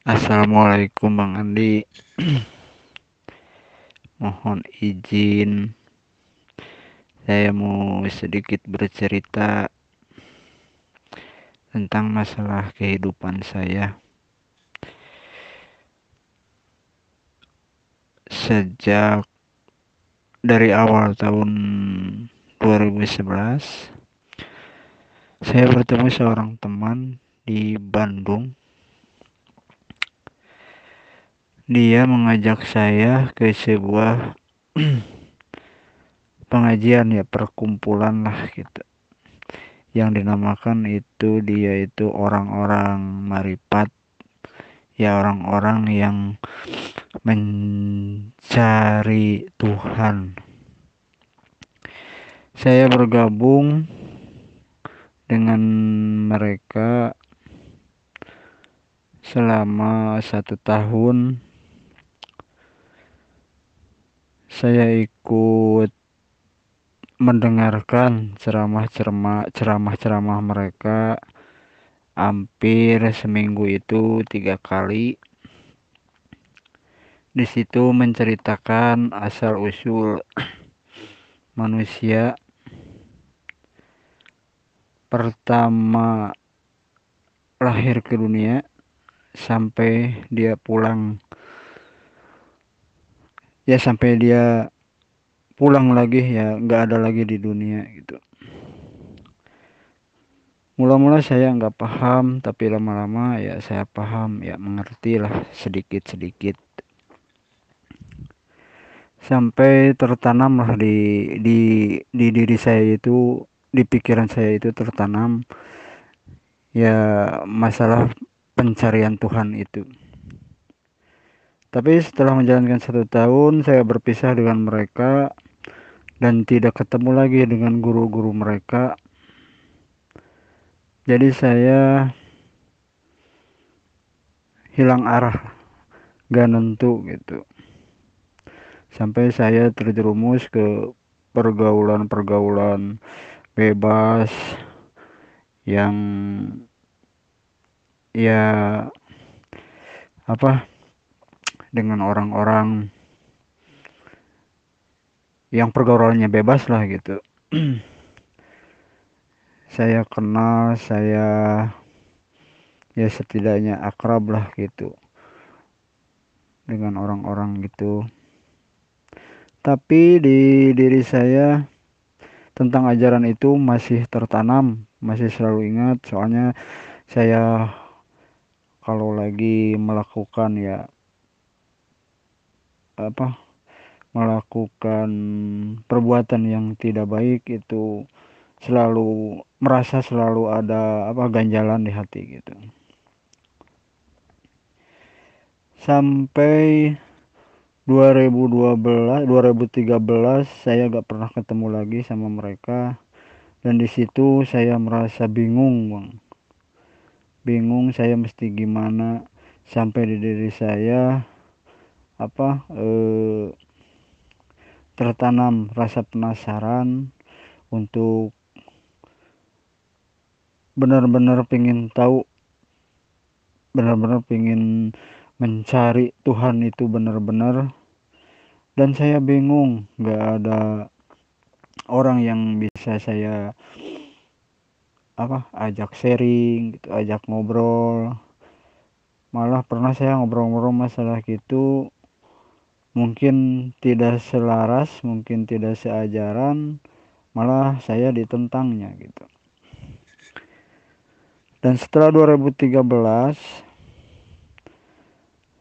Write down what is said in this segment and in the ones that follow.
Assalamualaikum Bang Andi. Mohon izin. Saya mau sedikit bercerita Tentang masalah kehidupan saya. Sejak Dari awal tahun 2011 Saya bertemu seorang teman di Bandung dia mengajak saya ke sebuah pengajian ya perkumpulan lah gitu. Yang dinamakan itu dia itu orang-orang maripat. Ya orang-orang yang mencari Tuhan. Saya bergabung dengan mereka selama satu tahun saya ikut mendengarkan ceramah-ceramah ceramah-ceramah mereka hampir seminggu itu tiga kali. Di situ menceritakan asal usul manusia. Pertama lahir ke dunia sampai dia pulang ya sampai dia pulang lagi ya nggak ada lagi di dunia gitu. Mula-mula saya nggak paham tapi lama-lama ya saya paham ya mengerti lah sedikit-sedikit. Sampai tertanam lah di di di diri saya itu di pikiran saya itu tertanam ya masalah pencarian Tuhan itu tapi setelah menjalankan satu tahun, saya berpisah dengan mereka dan tidak ketemu lagi dengan guru-guru mereka. Jadi saya hilang arah, gak nentu gitu. Sampai saya terjerumus ke pergaulan-pergaulan bebas yang ya apa dengan orang-orang yang pergaulannya bebas lah gitu. Saya kenal saya ya setidaknya akrab lah gitu dengan orang-orang gitu. Tapi di diri saya tentang ajaran itu masih tertanam masih selalu ingat. Soalnya saya kalau lagi melakukan ya apa melakukan perbuatan yang tidak baik itu selalu merasa selalu ada apa ganjalan di hati gitu. Sampai 2012 2013 saya gak pernah ketemu lagi sama mereka. Dan di situ saya merasa bingung bang. Bingung saya mesti gimana sampai di diri saya apa eh, tertanam rasa penasaran untuk benar-benar pengen tahu benar-benar pengen mencari Tuhan itu benar-benar. Dan saya bingung nggak ada orang yang bisa saya apa ajak sharing gitu ajak ngobrol. Malah pernah saya ngobrol-ngobrol masalah gitu mungkin tidak selaras, mungkin tidak seajaran, malah saya ditentangnya gitu. Dan setelah 2013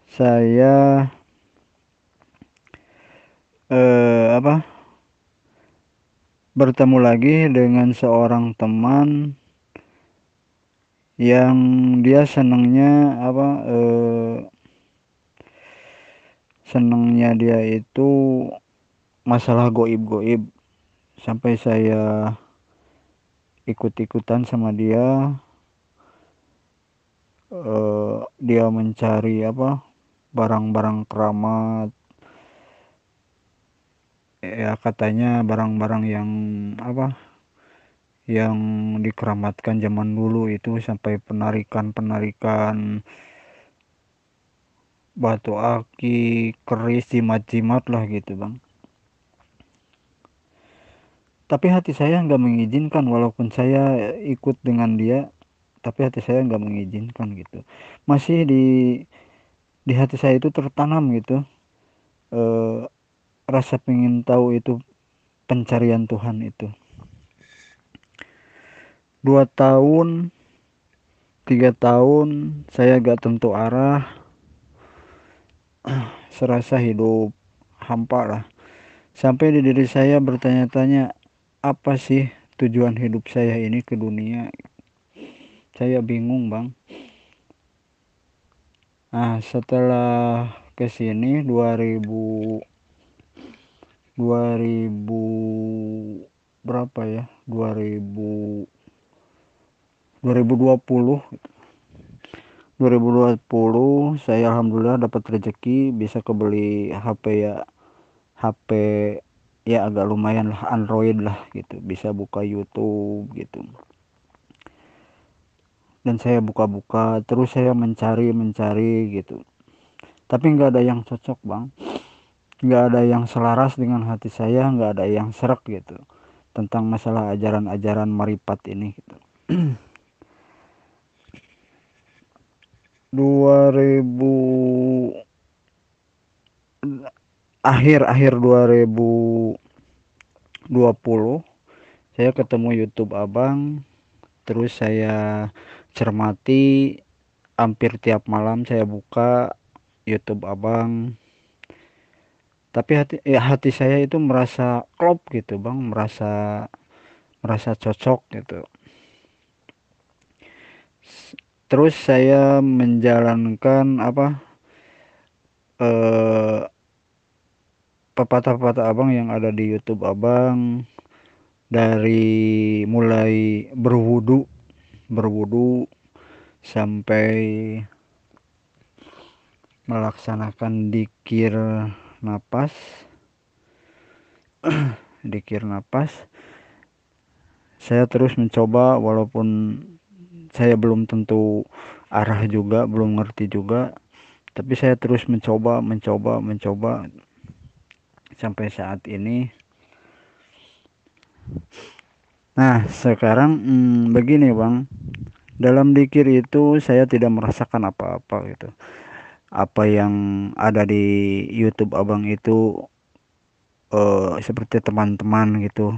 saya eh, apa bertemu lagi dengan seorang teman yang dia senangnya apa eh, senangnya dia itu masalah goib-goib. Sampai saya ikut-ikutan sama dia uh, dia mencari apa barang-barang keramat. Ya katanya barang-barang yang apa yang dikeramatkan zaman dulu itu sampai penarikan-penarikan batu aki keris jimat-jimat lah gitu bang. Tapi hati saya nggak mengizinkan walaupun saya ikut dengan dia tapi hati saya nggak mengizinkan gitu. Masih di di hati saya itu tertanam gitu eh, rasa pengen tahu itu pencarian Tuhan itu. Dua tahun tiga tahun saya gak tentu arah serasa hidup hampa lah. Sampai di diri saya bertanya-tanya apa sih tujuan hidup saya ini ke dunia? Saya bingung bang. Nah setelah ke sini 2000 2000 berapa ya? 2000 2020 2020 saya alhamdulillah dapat rezeki bisa kebeli HP ya. HP ya agak lumayan lah Android lah gitu. Bisa buka YouTube gitu. Dan saya buka-buka terus saya mencari mencari gitu. Tapi nggak ada yang cocok bang. Nggak ada yang selaras dengan hati saya nggak ada yang serak gitu tentang masalah ajaran-ajaran maripat ini gitu 2000 akhir akhir 2020 saya ketemu YouTube Abang terus saya cermati hampir tiap malam saya buka YouTube Abang. Tapi hati ya hati saya itu merasa klop gitu bang merasa merasa cocok gitu terus saya menjalankan apa eh, pepatah-pepatah abang yang ada di YouTube abang. Dari mulai berwudu berwudu sampai melaksanakan dikir napas. Dikir napas. Saya terus mencoba walaupun saya belum tentu arah juga belum ngerti juga. Tapi saya terus mencoba mencoba mencoba sampai saat ini. Nah sekarang hmm, begini bang. Dalam dikir itu saya tidak merasakan apa-apa gitu. Apa yang ada di YouTube abang itu uh, seperti teman-teman gitu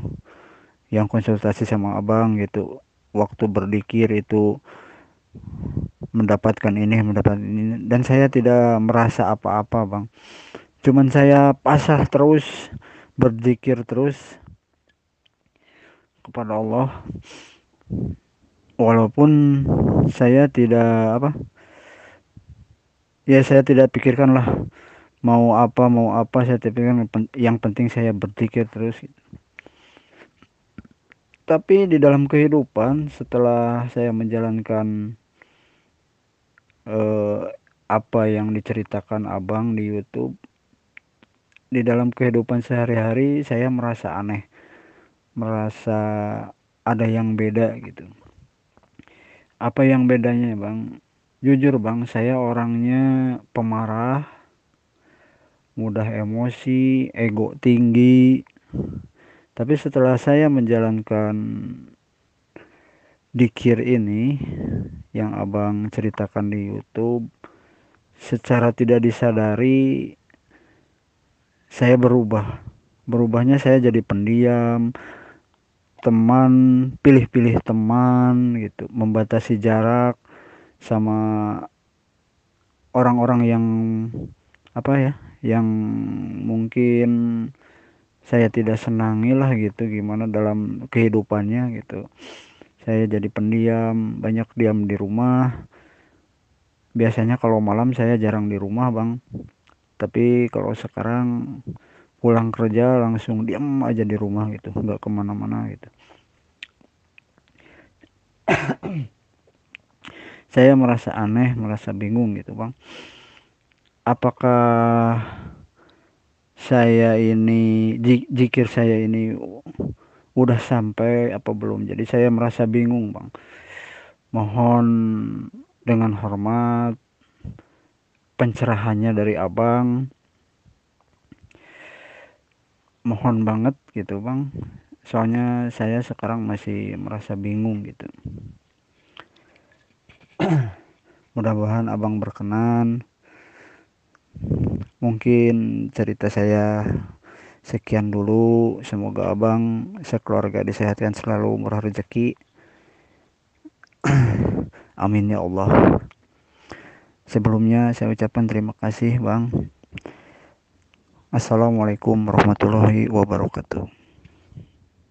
yang konsultasi sama abang gitu waktu berdikir itu mendapatkan ini mendapatkan ini. Dan saya tidak merasa apa-apa bang. Cuman saya pasrah terus berzikir terus kepada Allah. Walaupun saya tidak apa ya saya tidak pikirkan lah mau apa mau apa. Saya pikirkan yang penting saya berpikir terus tapi di dalam kehidupan setelah saya menjalankan eh, apa yang diceritakan abang di YouTube di dalam kehidupan sehari-hari saya merasa aneh. Merasa ada yang beda gitu. Apa yang bedanya bang? Jujur bang saya orangnya pemarah mudah emosi ego tinggi tapi setelah saya menjalankan dikir ini yang abang ceritakan di YouTube secara tidak disadari saya berubah. Berubahnya saya jadi pendiam teman pilih-pilih teman gitu. Membatasi jarak sama orang-orang yang apa ya yang mungkin saya tidak senangi lah gitu gimana dalam kehidupannya gitu. Saya jadi pendiam banyak diam di rumah. Biasanya kalau malam saya jarang di rumah bang. Tapi kalau sekarang pulang kerja langsung diam aja di rumah gitu nggak ke mana-mana gitu. Saya merasa aneh merasa bingung gitu bang. Apakah saya ini jikir saya ini udah sampai apa belum? Jadi saya merasa bingung bang. Mohon dengan hormat pencerahannya dari abang. Mohon banget gitu bang. Soalnya saya sekarang masih merasa bingung gitu. Mudah-mudahan abang berkenan mungkin cerita saya sekian dulu. Semoga abang sekeluarga disehatkan selalu murah rezeki. Amin ya Allah. Sebelumnya saya ucapkan terima kasih bang. Assalamualaikum warahmatullahi wabarakatuh